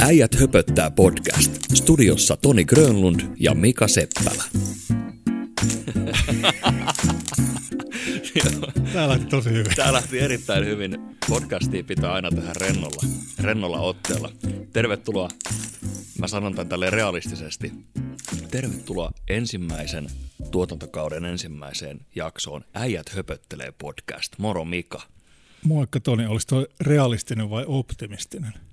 Äijät höpöttää podcast. Studiossa Toni Grönlund ja Mika Seppälä. Tää lähti tosi hyvin. Tämä lähti erittäin hyvin. Podcastia pitää aina tehdä rennolla, rennolla otteella. Tervetuloa, mä sanon tämän tälle realistisesti. Tervetuloa ensimmäisen tuotantokauden ensimmäiseen jaksoon Äijät höpöttelee podcast. Moro Mika. Moikka Toni, olisi toi realistinen vai optimistinen?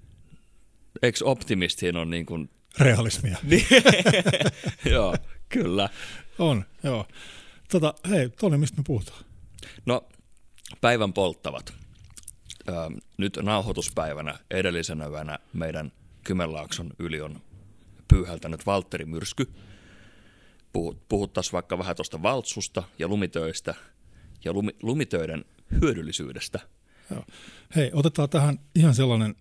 Eikö optimistiin on niin kuin... Realismia. Niin. Joo, kyllä. On, joo. Tota, hei, Toni, mistä me puhutaan? No, päivän polttavat. Ö, nyt nauhoituspäivänä edellisenä yönä meidän Kymenlaakson yli on pyyhältänyt Valtteri Myrsky. Puhuttaisiin vaikka vähän tuosta valtsusta ja lumitöistä ja lumi, lumitöiden hyödyllisyydestä. Joo. Hei, otetaan tähän ihan sellainen,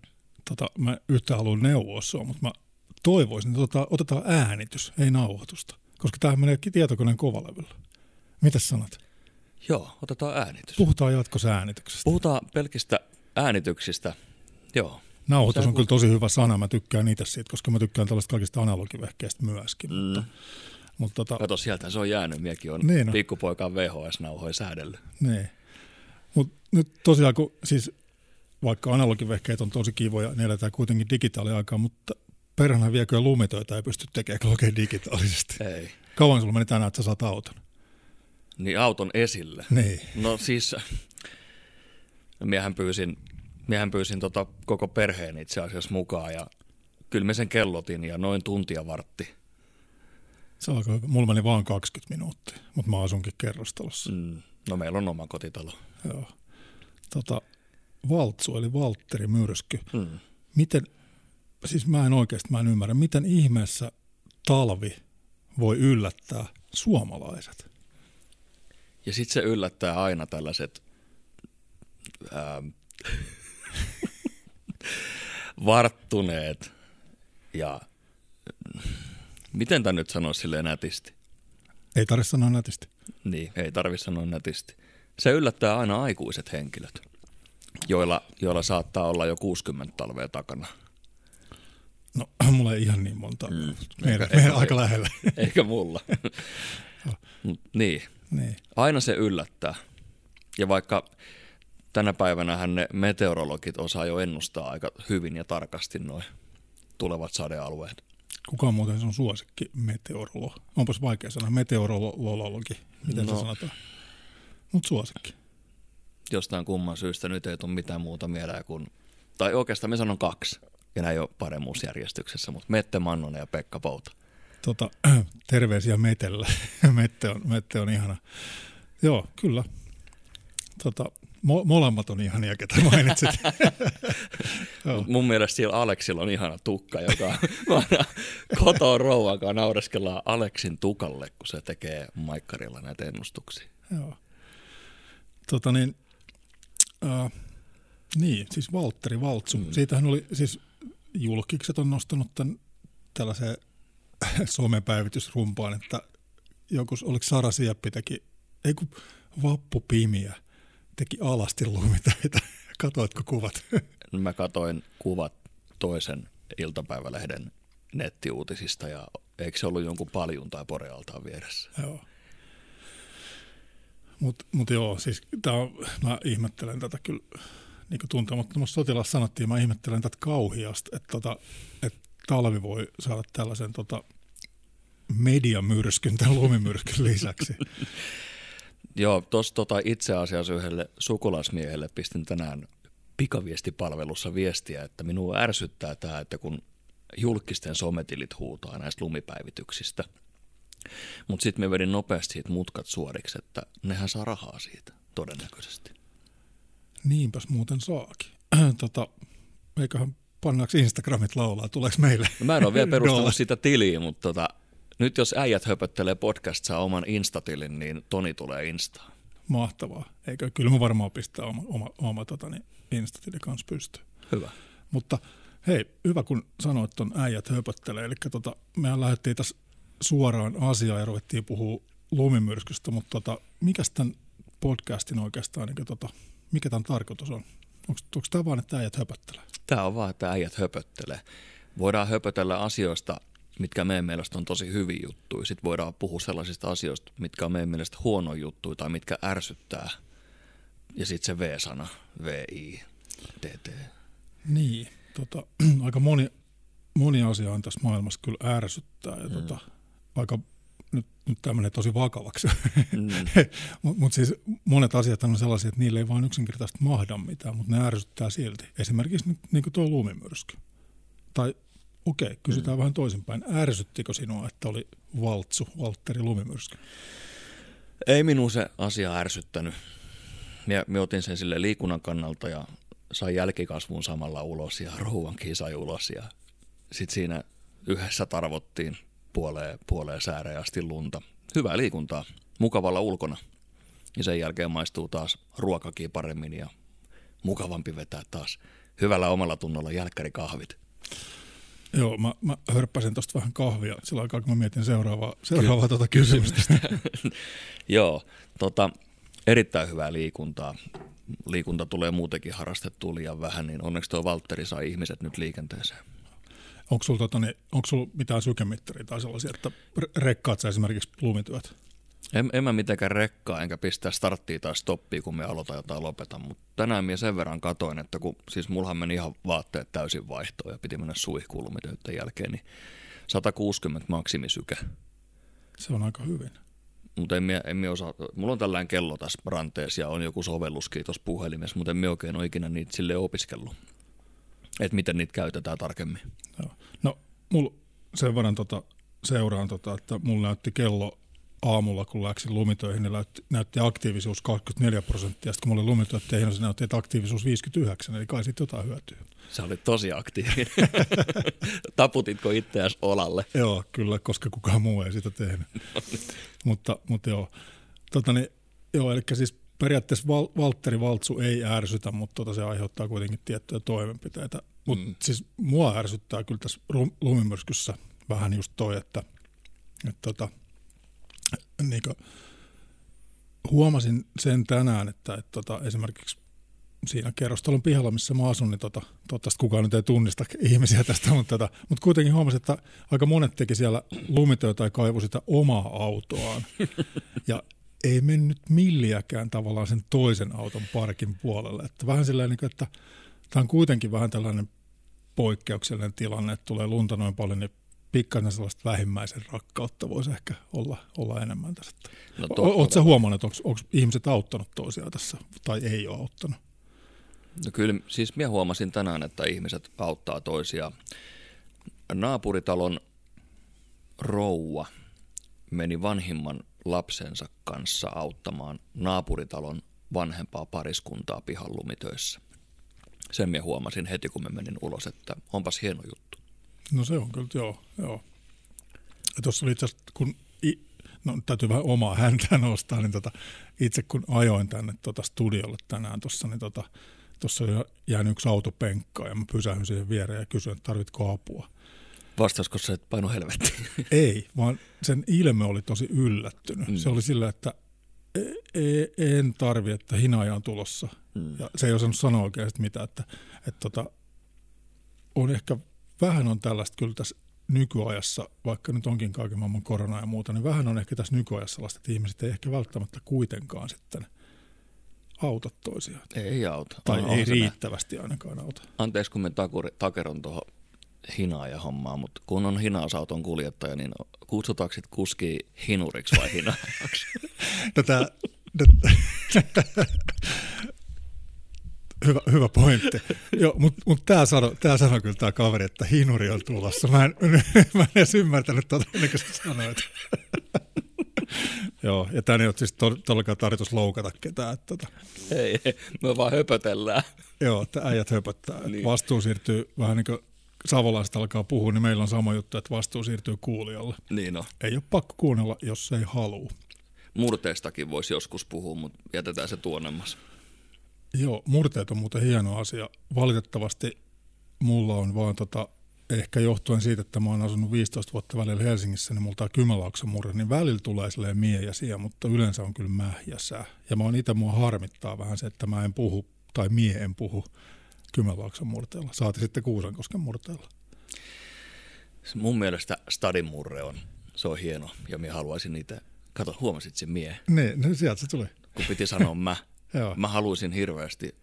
tota, mä yhtä haluan neuvoa sua, mutta mä toivoisin, että otetaan, otetaan äänitys, ei nauhoitusta, koska tämä menee tietokoneen kovalevyllä. Mitäs sanot? Joo, otetaan äänitys. Puhutaan jatkossa äänityksestä. Puhutaan pelkistä äänityksistä. Joo. Nauhoitus Sä on kyllä tosi hyvä sana, mä tykkään itse siitä, koska mä tykkään tällaista kaikista analogivehkeistä myöskin. Mm. Mutta, mutta tota, Kato, sieltä se on jäänyt. Miekin on Niin on. pikkupoikaan VHS-nauhoja säädellyt. niin. Mut nyt tosiaan, kun siis vaikka analogivehkeet on tosi kivoja, ne eletään kuitenkin digitaaliaikaa, mutta perhana viekö lumitöitä ei pysty tekemään oikein digitaalisesti. Ei. Kauan sulla meni tänään, että sä saat auton? Niin auton esille. Niin. No siis, miehän pyysin, miehän pyysin tota koko perheen itse asiassa mukaan ja kyllä me sen kellotin ja noin tuntia vartti. Se alkoi, mulla meni vaan 20 minuuttia, mutta mä asunkin kerrostalossa. Mm. No meillä on oma kotitalo. Joo. Tota, Valtsu eli Valtteri Myrsky. Mm. Miten, siis mä en oikeasti mä en ymmärrä, miten ihmeessä talvi voi yllättää suomalaiset? Ja sitten se yllättää aina tällaiset ähm, varttuneet ja miten tämä nyt sanoisi silleen nätisti? Ei tarvitse sanoa nätisti. Niin, ei tarvi sanoa nätisti. Se yllättää aina aikuiset henkilöt, joilla, joilla saattaa olla jo 60 talvea takana. No, mulla ei ihan niin monta. Mm. Meidän, Eikä- meidän eikä- aika lähellä. Eikä mulla. Mut niin, niin. aina se yllättää. Ja vaikka tänä päivänä ne meteorologit osaa jo ennustaa aika hyvin ja tarkasti noin tulevat sadealueet. Kuka on muuten sun suosikki meteorolo? Onpas vaikea sanoa. Meteorologi. Miten no. No. se sanotaan? Mut suosikki. Jostain kumman syystä nyt ei tule mitään muuta mieleen kuin, tai oikeastaan me sanon kaksi, ja näin ole paremmuusjärjestyksessä, mutta Mette Mannonen ja Pekka Pouta. Tota, terveisiä Metelle. Mette on, Mette on ihana. Joo, kyllä. Tota, mo- molemmat on ihania, ketä mainitsit. Mun mielestä siellä Aleksilla on ihana tukka, joka kotoa rouvan kanssa naureskellaan Aleksin tukalle, kun se tekee maikkarilla näitä ennustuksia. Joo. Tota niin, äh, niin, siis Valtteri Valtsu. Mm. Siitähän oli, siis julkikset on nostanut tämän tällaiseen somepäivitysrumpaan, että joku, oliko Sara Sieppi teki, ei kun Vappu Pimiä teki alasti lumitöitä. Katoitko kuvat? Mä katoin kuvat toisen iltapäivälehden nettiuutisista ja eikö se ollut jonkun paljun tai porealtaan vieressä? Joo. Mutta mut joo, siis tää on, mä ihmettelen tätä kyllä, niin kuin tuntemattomassa sotilassa sanottiin, mä ihmettelen tätä kauhiasta, että, tota, että talvi voi saada tällaisen tota, mediamyrskyn tai lumimyrskyn lisäksi. Joo, tuossa tota itse asiassa yhdelle sukulasmiehelle pistin tänään pikaviestipalvelussa viestiä, että minua ärsyttää tämä, että kun julkisten sometilit huutaa näistä lumipäivityksistä, mutta sitten me vedin nopeasti siitä mutkat suoriksi, että nehän saa rahaa siitä todennäköisesti. Niinpäs muuten saakin. tota, eiköhän pannaanko Instagramit laulaa, tuleeko meille? No mä en ole vielä perustanut sitä tiliä, mutta tota, nyt jos äijät höpöttelee podcast saa oman instatilin, niin Toni tulee Instaan. Mahtavaa. Eikö? Kyllä mä varmaan pistää oma, oma, oma tota, niin Instatili kanssa pystyyn. Hyvä. Mutta hei, hyvä kun sanoit ton äijät höpöttelee. Eli tota, mehän lähdettiin tässä suoraan asiaan ja ruvettiin puhua lumimyrskystä, mutta tota, mikäs tämän podcastin oikeastaan, niin tota, mikä tämän tarkoitus on? Onko tämä vaan, että äijät höpöttelee? Tämä on vaan, että äijät höpöttelee. Voidaan höpötellä asioista, mitkä meidän mielestä on tosi hyviä juttuja. Sitten voidaan puhua sellaisista asioista, mitkä on meidän mielestä huono juttuja tai mitkä ärsyttää. Ja sitten se V-sana, V-I, T-T. Niin, tota, aika moni, moni asia on tässä maailmassa kyllä ärsyttää ja mm. tota, aika nyt, nyt tämä menee tosi vakavaksi. Mm. mutta mut siis monet asiat on sellaisia, että niille ei vain yksinkertaisesti mahda mitään, mutta ne ärsyttää silti. Esimerkiksi nyt niin kuin tuo lumimyrsky. Tai okei, okay, kysytään mm. vähän toisinpäin. Ärsyttikö sinua, että oli Valtsu, Valtteri lumimyrsky? Ei minun se asia ärsyttänyt. Mä, mä otin sen sille liikunnan kannalta ja sai jälkikasvun samalla ulos ja ruuankin sai ulos. Ja sitten siinä yhdessä tarvottiin puoleen, puoleen sääreen asti lunta. Hyvää liikuntaa, mukavalla ulkona. Ja sen jälkeen maistuu taas ruokakin paremmin ja mukavampi vetää taas hyvällä omalla tunnolla jälkkärikahvit. Joo, mä, mä hörppäsin tuosta vähän kahvia sillä aikaa, kun mä mietin seuraavaa, seuraavaa tuota kysymystä. Joo, tota, erittäin hyvää liikuntaa. Liikunta tulee muutenkin harrastettua liian vähän, niin onneksi tuo Valtteri sai ihmiset nyt liikenteeseen. Onko sulla, tota, niin, onko sulla mitään sykemittaria tai sellaisia, että rekkaat sä esimerkiksi plumityöt? En, en mä mitenkään rekkaa enkä pistää starttia tai stoppia, kun me aloitan jotain lopetan, mutta tänään minä sen verran katoin, että kun siis mullahan meni ihan vaatteet täysin vaihtoon ja piti mennä suihkuun jälkeen, niin 160 maksimisyke. Se on aika hyvin. Mutta en, en minä osaa, mulla on tällainen kello tässä ranteessa ja on joku sovelluskin tuossa puhelimessa, mutta en oikein ole ikinä niitä sille opiskellut, että miten niitä käytetään tarkemmin. Joo. No, mulla sen verran tota, seuraan, tota, että mulla näytti kello aamulla, kun läksin lumitöihin, niin näytti, näytti aktiivisuus 24 prosenttia. Sitten kun mulla oli lumityöt tehnyt, se näytti, että aktiivisuus 59, eli kai sitten jotain hyötyä. Se oli tosi aktiivinen. Taputitko itseäsi olalle? Joo, kyllä, koska kukaan muu ei sitä tehnyt. mutta, mutta joo, tota niin, joo, eli siis periaatteessa Val- Valtteri Valtsu ei ärsytä, mutta tota se aiheuttaa kuitenkin tiettyjä toimenpiteitä. Mutta mm. siis mua ärsyttää kyllä tässä lumimyrskyssä vähän just toi, että, että tota, niin kuin, huomasin sen tänään, että, että tota, esimerkiksi siinä kerrostalon pihalla, missä mä asun, niin tota, toivottavasti kukaan nyt ei tunnista ihmisiä tästä, mutta, tota, mutta kuitenkin huomasin, että aika monet teki siellä lumitöitä tai kaivu sitä omaa autoaan. Ja ei mennyt milliäkään tavallaan sen toisen auton parkin puolelle. Että vähän silleen, niin että tämä on kuitenkin vähän tällainen poikkeuksellinen tilanne, että tulee lunta noin paljon, niin pikkasen sellaista vähimmäisen rakkautta voisi ehkä olla, olla enemmän tässä. No, Oletko huomannut, että onko ihmiset auttanut toisiaan tässä tai ei ole auttanut? No kyllä, siis minä huomasin tänään, että ihmiset auttaa toisiaan. Naapuritalon rouva meni vanhimman lapsensa kanssa auttamaan naapuritalon vanhempaa pariskuntaa pihan lumitöissä. Sen minä huomasin heti, kun me menin ulos, että onpas hieno juttu. No se on kyllä, joo. joo. Tuossa oli itse asiassa, kun i, no täytyy vähän omaa häntä nostaa, niin tota, itse kun ajoin tänne tota studiolle tänään tuossa, niin tota, tuossa oli jäänyt yksi auto penkkaan ja mä pysähdyin siihen viereen ja kysyin, että tarvitko apua. Vastaisiko se, että paino helvetti? Ei, vaan sen ilme oli tosi yllättynyt. Mm. Se oli sillä, että e, e, en tarvi, että hinaaja on tulossa. Mm. Ja se ei osannut sanoa oikeasti mitään, että, että tota, on ehkä vähän on tällaista kyllä tässä nykyajassa, vaikka nyt onkin kaiken maailman korona ja muuta, niin vähän on ehkä tässä nykyajassa sellaista, että ihmiset ei ehkä välttämättä kuitenkaan sitten auta toisiaan. Ei auta. Tai on, ei on riittävästi ainakaan auta. Anteeksi, kun me takuri, takeron tuohon hinaaja hommaa, mutta kun on hinausauton kuljettaja, niin kutsutaanko sitten kuski hinuriksi vai hinaajaksi? no tää, hyvä, hyvä pointti. Joo, mutta mut tämä sanoi tää sano kyllä tämä kaveri, että hinuri on tulossa. Mä en, mä en edes ymmärtänyt tuota ennen kuin sä sanoit. Joo, ja tämä ei ole siis todellakaan tarkoitus loukata ketään. Että, tota. Ei, ei, me vaan höpötellään. Joo, että äijät höpöttää. Niin. Vastuu siirtyy vähän niin kuin savolaiset alkaa puhua, niin meillä on sama juttu, että vastuu siirtyy kuulijalle. Niin on. Ei ole pakko kuunnella, jos ei halua. Murteistakin voisi joskus puhua, mutta jätetään se tuonnemmas. Joo, murteet on muuten hieno asia. Valitettavasti mulla on vaan tota, ehkä johtuen siitä, että mä oon asunut 15 vuotta välillä Helsingissä, niin multa on Kymenlaakson murre, niin välillä tulee silleen mie mutta yleensä on kyllä mäh ja sää. Ja mä oon itse mua harmittaa vähän se, että mä en puhu, tai mie en puhu Kymenlaakson murteella. Saati sitten Kuusankosken murteella. Mun mielestä Stadimurre on, se on hieno ja minä haluaisin niitä, kato huomasit sen mie, Niin, no sieltä se tuli. kun piti sanoa mä. Mä haluaisin hirveästi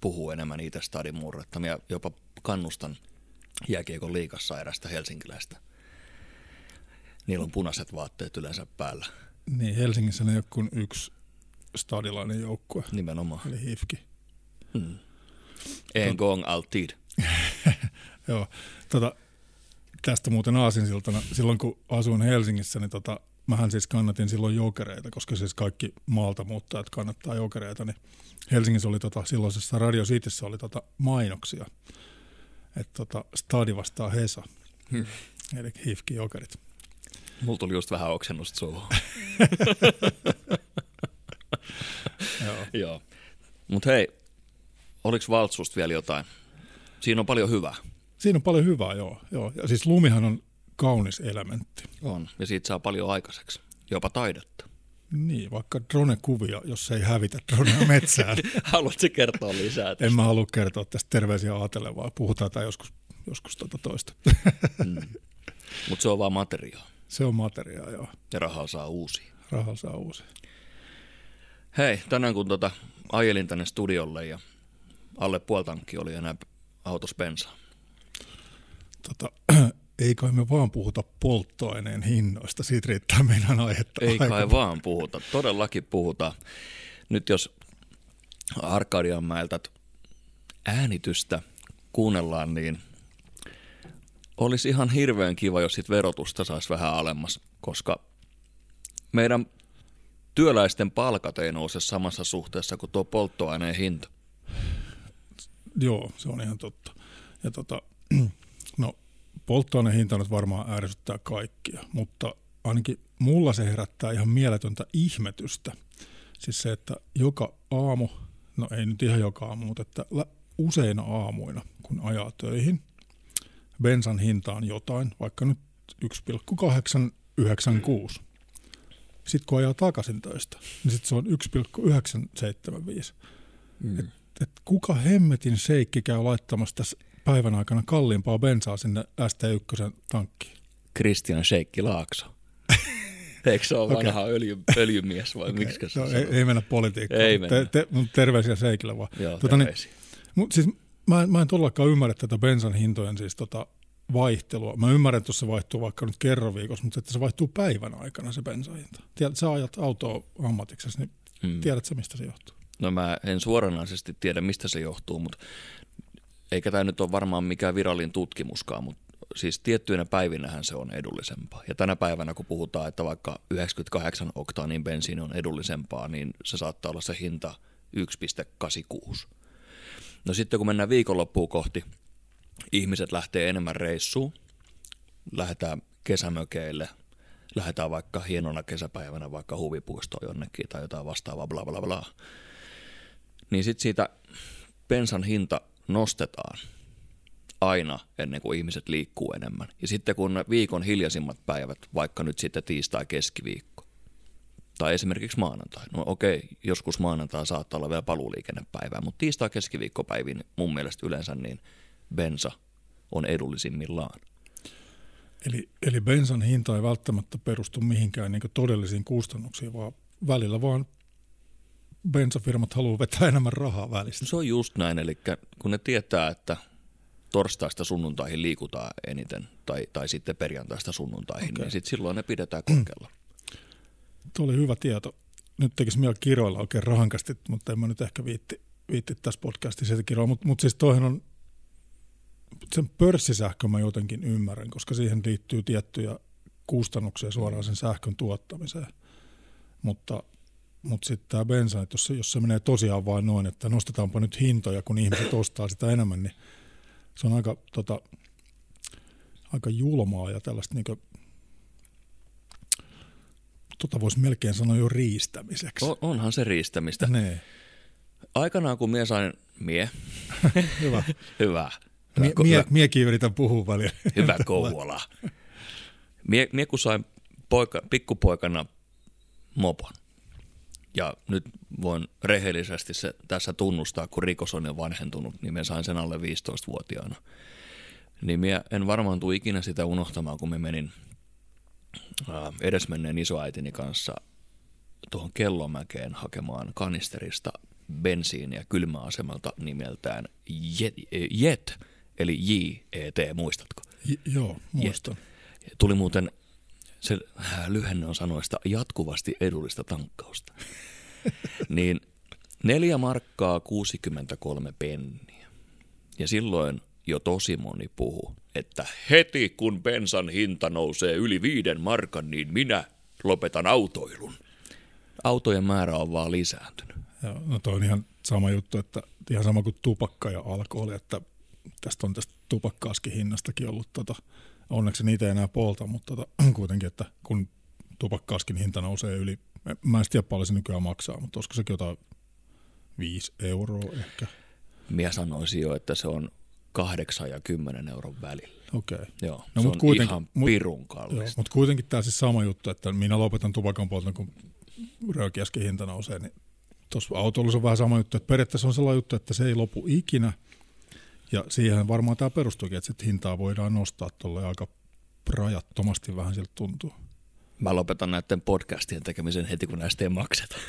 puhua enemmän niitä Stadimurretta. Mä jopa kannustan jääkiekon liikassa erästä helsinkiläistä. Niillä on punaiset vaatteet yleensä päällä, Niin, Helsingissä ne ole kuin yksi stadilainen joukkue, nimenomaan. eli HIFK. Mm. En gång alltid. Joo, tota, tästä muuten aasinsiltana, silloin kun asuin Helsingissä, niin tota, mähän siis kannatin silloin jokereita, koska siis kaikki maalta muuttajat kannattaa jokereita, niin Helsingissä oli tota, silloisessa Radio Cityssä oli tota mainoksia, että tota, Stadi vastaa Hesa, Hmm. eli HIFK jokerit. Mulla tuli just vähän oksennusta suuhun. Joo. Joo. Mutta hei, oliko Valtsusta vielä jotain? Siinä on paljon hyvää. Siinä on paljon hyvää, joo. joo. Ja siis lumihan on kaunis elementti. On. Ja siitä saa paljon aikaiseksi. Jopa taidetta. Niin, vaikka drone-kuvia, jos ei hävitä dronea metsään. Haluatko kertoa lisää tästä? en mä halua kertoa tästä terveisiä ajatellen, vaan puhutaan tämä joskus, joskus tota toista. Mm. Mutta se on vaan materiaa. Se on materiaa, joo. Ja rahaa saa uusia. Raha saa uusi. Hei, tänään kun tota ajelin tänne studiolle ja alle puoltankki oli enää autos bensaa. Tota, ei kai me vaan puhuta polttoaineen hinnoista, siitä riittää meidän aihetta. Ei aika kai vaan puhuta, todellakin puhutaan. Nyt jos Arkadianmäeltä äänitystä kuunnellaan, niin olisi ihan hirveän kiva, jos sit verotusta saisi vähän alemmas, koska meidän työläisten palkat ei nouse samassa suhteessa kuin tuo polttoaineen hinta. Joo, se on ihan totta. Ja tota, no, polttoaineen hinta nyt varmaan ärsyttää kaikkia, mutta ainakin mulla se herättää ihan mieletöntä ihmetystä. Siis se, että joka aamu, no ei nyt ihan joka aamu, mutta että useina aamuina, kun ajaa töihin, bensan hinta on jotain, vaikka nyt 1,896. Sitten kun ajaa takaisin töistä, niin sitten se on 1,975 Mm. Että kuka hemmetin seikki käy laittamassa tässä päivän aikana kalliimpaa bensaa sinne ST1 tankkiin. Christian Sheikki Laakso. Eikö se ole Okei. vanha öljy, öljymies vai okay. miksi se no, ei, ei, mennä politiikkaan. Ei Te- mennä. Te, mut terveisiä Seikille vaan. Joo, Tota niin, terveisiä. Mut siis mä, en- mä en todellakaan ymmärrä tätä bensan hintojen siis tota vaihtelua. Mä ymmärrän, että se vaihtuu vaikka nyt kerran viikossa, mutta että se vaihtuu päivän aikana se bensan hinta. Tiedät, sä ajat autoa ammatiksesi, niin Mm. tiedät sä mistä se johtuu? No mä en suoranaisesti tiedä, mistä se johtuu, mutta eikä tämä nyt ole varmaan mikään virallinen tutkimuskaan, mutta siis tiettyinä päivinähän se on edullisempaa. Ja tänä päivänä, kun puhutaan, että vaikka 98 oktaanin bensiini on edullisempaa, niin se saattaa olla se hinta 1,86. No sitten kun mennään viikonloppuun kohti, ihmiset lähtee enemmän reissuun, lähdetään kesämökeille, lähdetään vaikka hienona kesäpäivänä vaikka huvipuistoon jonnekin tai jotain vastaavaa, bla bla bla. Niin sitten siitä bensan hinta nostetaan aina ennen kuin ihmiset liikkuu enemmän. Ja sitten kun viikon hiljaisimmat päivät, vaikka nyt sitten tiistai, keskiviikko, tai esimerkiksi maanantai. No okei, joskus maanantai saattaa olla vielä paluuliikennepäivää, mutta tiistai, keskiviikkopäivin mun mielestä yleensä niin bensa on edullisimmillaan. Eli, eli bensan hinta ei välttämättä perustu mihinkään niin todellisiin kustannuksiin, vaan välillä vaan bensafirmat haluaa vetää enemmän rahaa välistä. Se on just näin, eli kun ne tietää, että torstaista sunnuntaihin liikutaan eniten, tai, tai sitten perjantaista sunnuntaihin, okay. Niin sit silloin ne pidetään korkealla. Tuo oli hyvä tieto. Nyt tekisi mieli kiroilla oikein rahankasti, mutta en mä nyt ehkä viitti, viitti tässä podcastissa sitä kiroilla. Mutta mut siis toihan on, sen pörssisähkö mä jotenkin ymmärrän, koska siihen liittyy tiettyjä kustannuksia suoraan sen sähkön tuottamiseen. Mutta, mutta sitten tämä bensa, että jos se, jos se menee tosiaan vain noin, että nostetaanpa nyt hintoja, kun ihmiset ostaa sitä enemmän, niin se on aika, tota, aika julmaa ja tällaista niin tota voisi melkein sanoa jo riistämiseksi. On, onhan se riistämistä. Nee. Aikanaan kun mie sain, mie, Hyvä. hyvä, Mie, mie, miekin yritän puhua välillä. hyvä Kouvola. Mie, mie kun sain poika, pikkupoikana mopon, ja nyt voin rehellisesti se tässä tunnustaa, kun rikos on jo vanhentunut, niin me sain sen alle 15-vuotiaana. Niin minä en varmaan tule ikinä sitä unohtamaan, kun me menin ää, edesmenneen isoäitini kanssa tuohon Kellomäkeen hakemaan kanisterista bensiiniä kylmäasemalta nimeltään Jet, Jet eli J-E-T, muistatko? J- joo, muistan. Tuli muuten, se lyhenne on sanoista jatkuvasti edullista tankkausta. niin neljä markkaa 63 penniä. Ja silloin jo tosi moni puhu, että heti kun bensan hinta nousee yli viiden markan, niin minä lopetan autoilun. Autojen määrä on vaan lisääntynyt. Joo, no toi on ihan sama juttu, että ihan sama kuin tupakka ja alkoholi, että tästä on tästä tupakkaaskin hinnastakin ollut, tota, onneksi niitä ei enää polta, mutta tota, kuitenkin, että kun tupakkaaskin hinta nousee yli, mä en tiedä paljon se nykyään maksaa, mutta olisiko sekin jotain 5 euroa ehkä. Minä sanoisin jo, että se on 8 ja 10 euron välillä. Okei. Okay. Joo, no, se mut on kuitenkin, ihan pirun kallista. Mutta kuitenkin tämä siis sama juttu, että minä lopetan tupakan polton, kun röökiäskin hinta nousee, niin tuossa autolla on vähän sama juttu, että periaatteessa on sellainen juttu, että se ei lopu ikinä, ja siihen varmaan tämä perustuukin, että sit hintaa voidaan nostaa tuolle aika rajattomasti vähän siltä tuntuu. Mä lopetan näiden podcastien tekemisen heti, kun näistä ei makseta.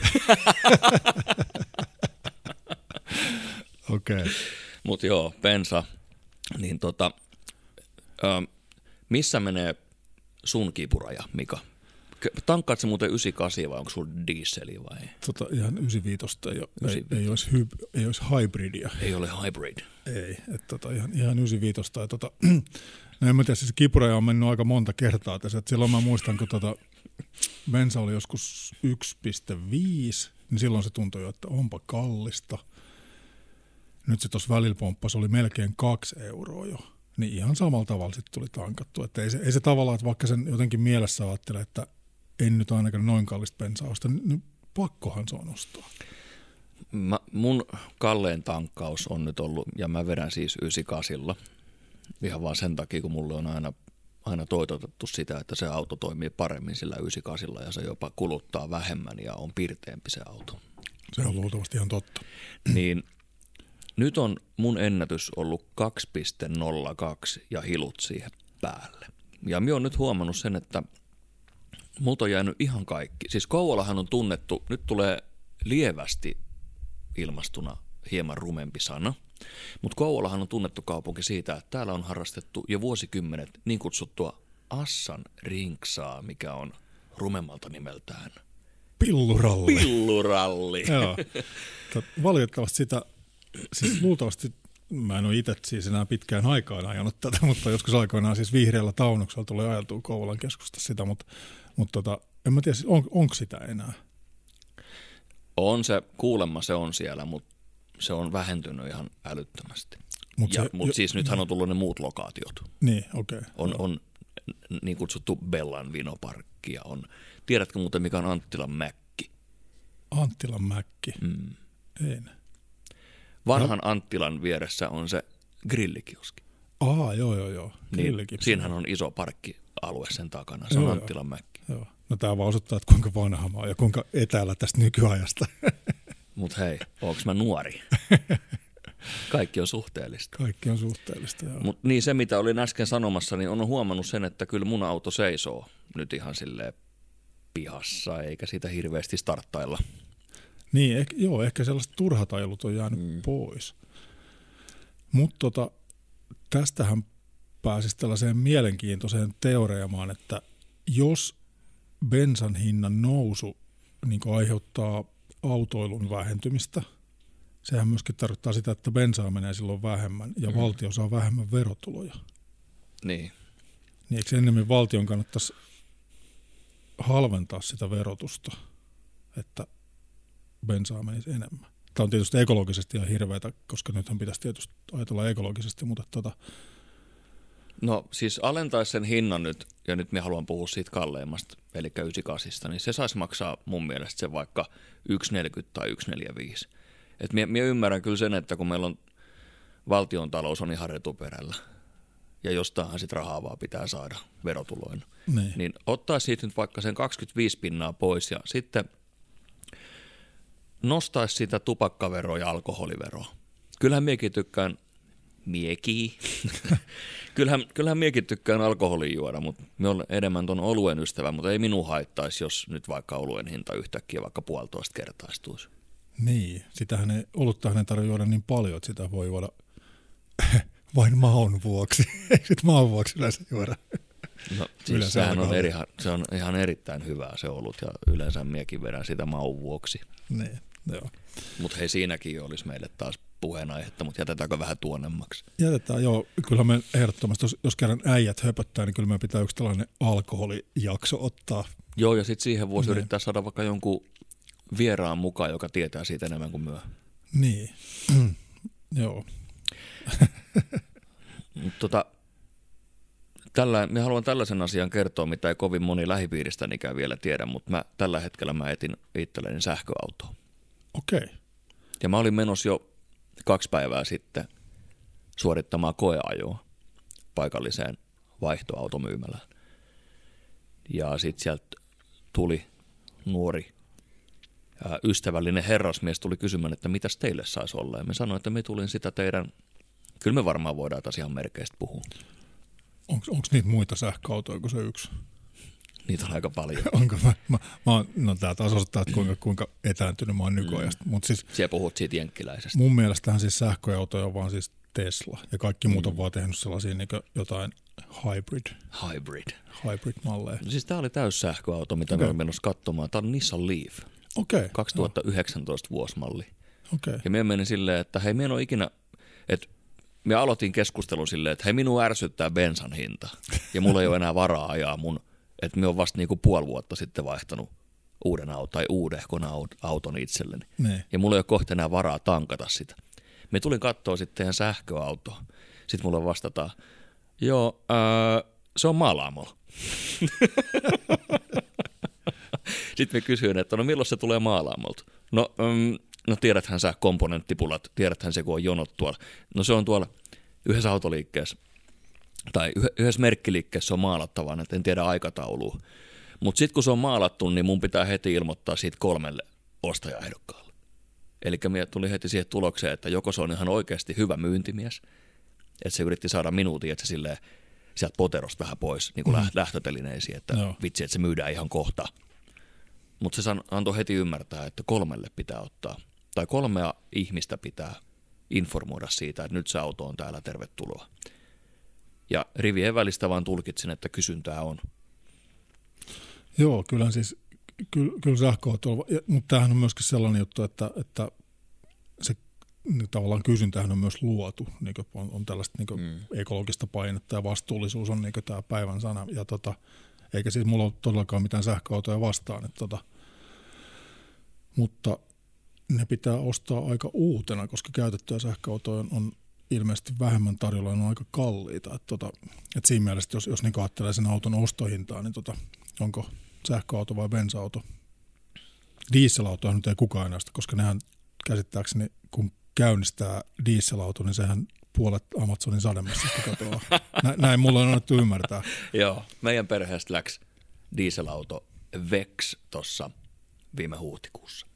Okei. Okay. Mutta joo, pensa, niin tota, ö, missä menee sun kipuraja, Mika? Tankkaat se muuten 98 vai onko sulla dieseli vai? Tota, ihan 95 ei, ole, ei, ei, olisi hyb, ei olisi hybridia. Ei ole hybrid. Ei, että tota, ihan, ihan 95. Ja tota, no en mä tiedä, siis kipuraja on mennyt aika monta kertaa tässä. Et silloin mä muistan, kun tota, bensa oli joskus 1,5, niin silloin se tuntui jo, että onpa kallista. Nyt se tuossa välillä pomppasi oli melkein kaksi euroa jo. Niin ihan samalla tavalla sitten tuli tankattu. Että ei se, ei se tavallaan, että vaikka sen jotenkin mielessä ajattelee, että en nyt ainakaan noin kallista bensaa osta, niin, niin pakkohan se on ostaa. Mä, mun kalleen tankkaus on nyt ollut, ja mä vedän siis 98 ihan vaan sen takia, kun mulle on aina, aina toitotettu sitä, että se auto toimii paremmin sillä 98 ja se jopa kuluttaa vähemmän ja on pirteempi se auto. Se on luultavasti ihan totta. Niin nyt on mun ennätys ollut 2.02 ja hilut siihen päälle. Ja minä olen nyt huomannut sen, että multa on jäänyt ihan kaikki. Siis Kouvolahan on tunnettu, nyt tulee lievästi ilmastuna hieman rumempi sana, mutta Kouvolahan on tunnettu kaupunki siitä, että täällä on harrastettu jo vuosikymmenet niin kutsuttua Assan rinksaa, mikä on rumemmalta nimeltään. Pilluralli. Pilluralli. Joo. Valitettavasti sitä, siis luultavasti mä en ole itse siis enää pitkään aikaan ajanut tätä, mutta joskus aikoinaan siis vihreällä taunuksella tulee ajeltua Kouvolan keskusta sitä, mutta mutta tota, en mä tiedä, siis on, onko sitä enää? On se, kuulemma se on siellä, mutta se on vähentynyt ihan älyttömästi. Mutta mut siis nythän on tullut ne muut lokaatiot. Niin, okei. Okay. On, on niin kutsuttu Bellan vinoparkki ja on, tiedätkö muuten mikä on Anttilan mäkki? Anttilan mäkki? Mm. En. Vanhan no. Anttilan vieressä on se grillikioski. Aa, joo, joo, joo. Niin, siinähän on iso parkki alue sen takana. Se on joo, Anttilan mäkki. Joo. No tämä vaan osoittaa, että kuinka vanha mä oon ja kuinka etäällä tästä nykyajasta. Mutta hei, onko mä nuori? Kaikki on suhteellista. Kaikki on suhteellista, joo. Mut niin se, mitä olin äsken sanomassa, niin on huomannut sen, että kyllä mun auto seisoo nyt ihan sille pihassa, eikä sitä hirveästi starttailla. Niin, eh, joo, ehkä sellaiset turhat ajelut on jäänyt mm. pois. Mutta tota, tästähän pääsisi tällaiseen mielenkiintoiseen teoreemaan, että jos bensan hinnan nousu niin aiheuttaa autoilun vähentymistä, sehän myöskin tarkoittaa sitä, että bensaa menee silloin vähemmän ja mm. valtio saa vähemmän verotuloja. Niin. Niin eikö enemmän valtion kannattaisi halventaa sitä verotusta, että bensaa menisi enemmän? Tämä on tietysti ekologisesti ihan hirveätä, koska nythän pitäisi tietysti ajatella ekologisesti, mutta tota, No siis alentaisi sen hinnan nyt, ja nyt me haluan puhua siitä kalleimmasta, eli 98, niin se saisi maksaa mun mielestä se vaikka 1,40 tai 1,45. Et mie, mie ymmärrän kyllä sen, että kun meillä on valtion talous on ihan retuperällä, ja jostainhan sitten rahaa vaan pitää saada verotuloina, niin, niin ottaa siitä nyt vaikka sen 25 pinnaa pois, ja sitten nostaisi sitä tupakkaveroa ja alkoholiveroa. Kyllähän miekin tykkään mieki. kyllähän, kyllähän miekin tykkään alkoholin juoda, mutta me olen enemmän ton oluen ystävä, mutta ei minun haittaisi, jos nyt vaikka oluen hinta yhtäkkiä vaikka puolitoista kertaistuisi. Niin, sitähän ei, oluttahan ei tarvitse juoda niin paljon, että sitä voi juoda vain maun vuoksi. Eikö sit maun vuoksi yleensä juoda? No, siis Yleensä sehän on, eri, se on ihan erittäin hyvää se olut ja yleensä miekin vedän sitä maun vuoksi. Niin, joo. Mutta hei siinäkin olisi meille taas puheenaihetta, mutta jätetäänkö vähän tuonnemmaksi? Jätetään, joo. Kyllä me ehdottomasti, jos, jos kerran äijät höpöttää, niin kyllä me pitää yksi tällainen alkoholijakso ottaa. Joo, ja sitten siihen voisi Niin. yrittää saada vaikka jonkun vieraan mukaan, joka tietää siitä enemmän kuin myö. Niin, joo. Tota, tällä, mä haluan tällaisen asian kertoa, mitä ei kovin moni lähipiiristänikään vielä tiedä, mutta mä, tällä hetkellä mä etin itselleni sähköautoa. Okei. Ja mä olin menossa jo kaksi päivää sitten suorittamaan koeajoa paikalliseen vaihtoautomyymälään. Ja sitten sieltä tuli nuori ystävällinen herrasmies tuli kysymään, että mitäs teille saisi olla. Ja me sanoin, että me tulin sitä teidän, kyllä me varmaan voidaan taas ihan merkeistä puhua. Onko niitä muita sähköautoja kuin se yksi? Niitä on aika paljon. Onko mä, mä, mä oon, no tää taas osoittaa, että kuinka, kuinka etääntynyt mä oon nykyajasta. Mm. Mutta siis Siellä puhut siitä jenkkiläisestä. mun mielestähän siis sähköautoja on vaan siis Tesla. Ja kaikki muut on vaan tehnyt sellaisia niin jotain hybrid, Hybrid. hybrid-malleja. No siis tää oli täys sähköauto, mitä okay. me menossa katsomaan. Tää on Nissan Leaf, Okei, okay. 2019 vuosimalli. okei. Ja me menin silleen, että hei, me en ole ikinä, että me aloitin keskustelun silleen, että hei, minua ärsyttää bensan hinta. Ja mulla ei ole enää varaa ajaa mun, että me on vasta niinku puoli vuotta sitten vaihtanut uuden auton tai uudehkon au- auton itselleni. Niin. Ja mulla ei ole kohta enää varaa tankata sitä. Me tulin katsoa sitten teidän sähköautoa. Sitten mulle vastataan, joo, ää, se on Malaamolla. Sitten me kysyin, että no milloin se tulee Maalaamolta? No, mm, no tiedäthän sä komponenttipulat, tiedäthän se kun on jonot tuolla. No se on tuolla yhdessä autoliikkeessä tai yh- yhdessä merkkiliikkeessä on maalattavana, että en tiedä aikataulua. Mutta sitten kun se on maalattu, niin mun pitää heti ilmoittaa siitä kolmelle ostajaehdokkaalle. Eli minä tuli heti siihen tulokseen, että joko se on ihan oikeasti hyvä myyntimies, että se yritti saada minuutin, että se silleen sieltä poterosta vähän pois niin kuin mm. lähtötelineisiin, että Joo. vitsi, että se myydään ihan kohta. Mutta se san- antoi heti ymmärtää, että kolmelle pitää ottaa, tai kolmea ihmistä pitää informoida siitä, että nyt se auto on täällä, tervetuloa. Ja rivien välistä vaan tulkitsin, että kysyntää on. Joo, kyllä siis, kyllä, kyllä sähköauto, mutta tämähän on myöskin sellainen juttu, että, että se niin tavallaan kysyntähän on myös luotu, niin on, on tällaista niin mm. ekologista painetta ja vastuullisuus on niin tämä päivän sana. Ja tota, eikä siis mulla ole todellakaan mitään sähköautoja vastaan, että tota, mutta ne pitää ostaa aika uutena, koska käytettyjä sähköautoja on, on ilmeisesti vähemmän tarjolla on aika kalliita. Et tota, et siinä mielessä, jos, jos niin ajattelee sen auton ostohintaa, niin tota, onko sähköauto vai bensa-auto. Dieselautoa nyt ei kukaan enää osta, koska nehän käsittääkseni, kun käynnistää dieselauto, niin sehän puolet Amazonin sademessasta katoaa. Nä, näin mulla on annettu ymmärtää. Joo, meidän perheestä läks dieselauto Vex tuossa viime huhtikuussa.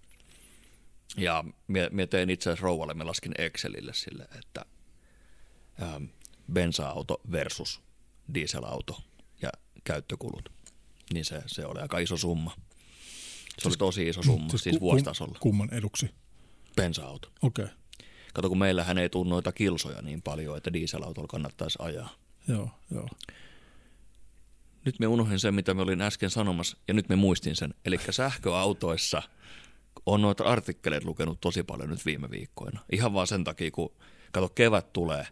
Ja mie, tein itse asiassa rouvalle, me laskin Excelille sille, että ähm, bensa-auto versus dieselauto ja käyttökulut. Niin se, se oli aika iso summa. Se oli tosi iso summa, siis, siis vuositasolla. Kumman eduksi? Bensa-auto. Okei, okay. Kato, kun meillähän ei tule noita kilsoja niin paljon, että dieselautolla kannattaisi ajaa. joo, joo. Nyt me unohdin sen, mitä me olin äsken sanomassa, ja nyt me muistin sen. Eli sähköautoissa on noita artikkeleita lukenut tosi paljon nyt viime viikkoina. Ihan vaan sen takia, kun kato, kevät tulee,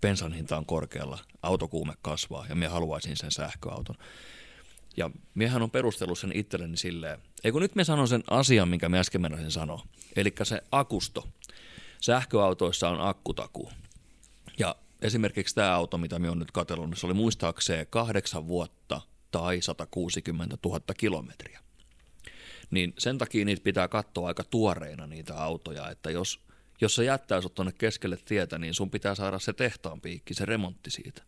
bensan hinta on korkealla, autokuume kasvaa, ja minä haluaisin sen sähköauton. Ja miehän on perustellut sen itselleni silleen, ei kun nyt me sanon sen asian, minkä me äsken mennäisin sanoa. Eli se akusto. Sähköautoissa on akkutakuu. Ja esimerkiksi tämä auto, mitä me on nyt katsellut, niin se oli muistaakseen kahdeksan vuotta tai 160 000 kilometriä. Niin sen takia niitä pitää katsoa aika tuoreina niitä autoja, että jos, jos se jättää sut tuonne keskelle tietä, niin sun pitää saada se tehtaan piikki, se remontti siitä.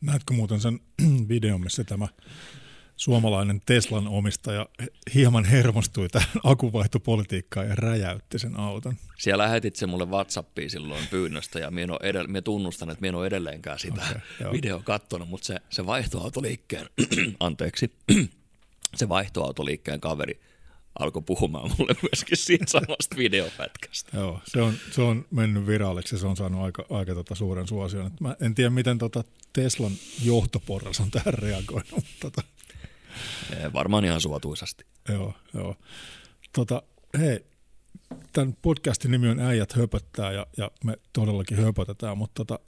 Näetkö muuten sen videon, missä tämä suomalainen Teslan omistaja hieman hermostui tähän akuvaihtopolitiikkaan ja räjäytti sen auton. Siellä lähetit se mulle Whatsappiin silloin pyynnöstä ja minä, edell- minä tunnustan, että minä en ole edelleenkään sitä okay, video kattonut, mutta se, se vaihtoautoliikkeen, anteeksi, se vaihtoautoliikkeen kaveri alkoi puhumaan mulle myöskin siitä samasta videopätkästä. Joo, se on, se on mennyt viraaliksi ja se on saanut aika, aika tota suuren suosion. Mä en tiedä, miten tota Teslan johtoporras on tähän reagoinut. Tota. Varmaan ihan suotuisasti. Joo, joo. Tota, hei, tämän podcastin nimi on Äijät höpöttää ja, ja me todellakin höpötetään, mutta tota,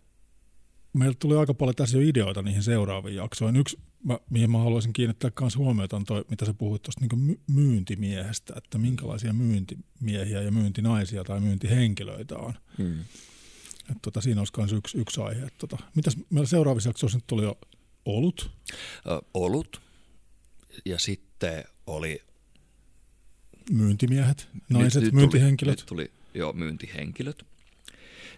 meillä tuli aika paljon tässä jo ideoita niihin seuraaviin jaksoihin. Yksi, mä, mihin mä haluaisin kiinnittää myös huomiota, on toi, mitä sä puhuit tuosta niin myyntimiehestä, että minkälaisia myyntimiehiä ja myyntinaisia tai myyntihenkilöitä on. Hmm. Et tota, siinä olisi myös yksi, yksi aihe. Et tota, mitäs meillä seuraavissa jaksoissa nyt tuli jo olut? Ö, olut ja sitten oli... Myyntimiehet, naiset, nyt, myyntihenkilöt. Nyt tuli, nyt tuli jo myyntihenkilöt.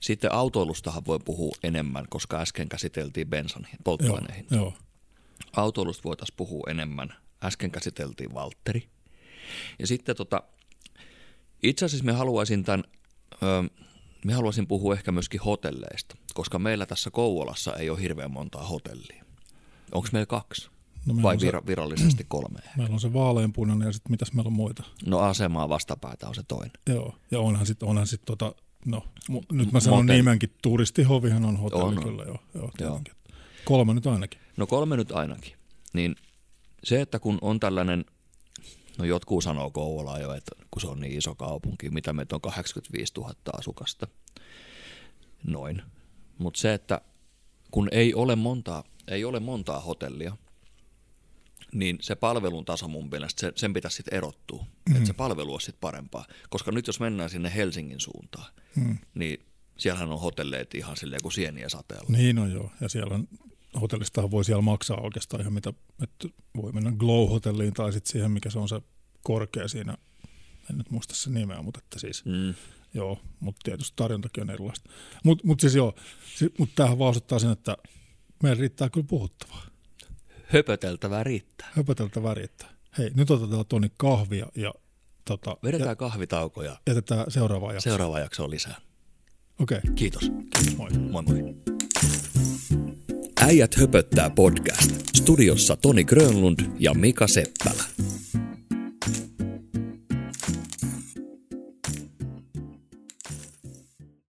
Sitten autoilustahan voi puhua enemmän, koska äsken käsiteltiin bensan polttoaineihin. Joo, joo. Autoilusta voitaisiin puhua enemmän. Äsken käsiteltiin Valtteri. Ja sitten tota, itse asiassa me haluaisin tämän, ö, me haluaisin puhua ehkä myöskin hotelleista, koska meillä tässä Kouvolassa ei ole hirveän montaa hotellia. Onko meillä kaksi? No meillä Vai se, virallisesti kolme? Meillä on se vaaleanpunainen ja sitten mitäs meillä on muita? No asemaa vastapäätä on se toinen. Joo, ja onhan sitten onhan sit tota, no nyt mä sanon Motel... nimenkin, turistihovihan on hotelli on, kyllä joo. joo, joo. Kolme nyt ainakin. No kolme nyt ainakin. Niin se, että kun on tällainen, no jotkut sanoo Kouvola jo, että kun se on niin iso kaupunki, mitä meitä on 85 000 asukasta, noin. Mutta se, että kun ei ole montaa, ei ole montaa hotellia, niin se palvelun taso mun mielestä, se, sen pitäisi sitten erottua, mm. että se palvelu olisi sitten parempaa. Koska nyt jos mennään sinne Helsingin suuntaan, mm. niin siellähän on hotelleet ihan silleen kuin sieniä sateella. Niin on joo, ja siellä on, hotellistahan voi siellä maksaa oikeastaan ihan mitä, että voi mennä Glow-hotelliin tai sitten siihen, mikä se on se korkea siinä, en nyt muista se nimeä, mutta että siis, mm. joo, mutta tietysti tarjontakin on erilaista. Mutta mut siis joo, si, mutta tämähän vaan sen, että meillä riittää kyllä puhuttavaa höpöteltävää riittää. Höpöteltävää riittää. Hei, nyt otetaan tuonne kahvia ja tota, Vedetään ja, kahvitauko ja jätetään seuraava jakso. Seuraava jakso lisää. Okei. Okay. Kiitos. Kiitos. Moi. Moi moi. Äijät höpöttää podcast. Studiossa Toni Grönlund ja Mika Seppälä.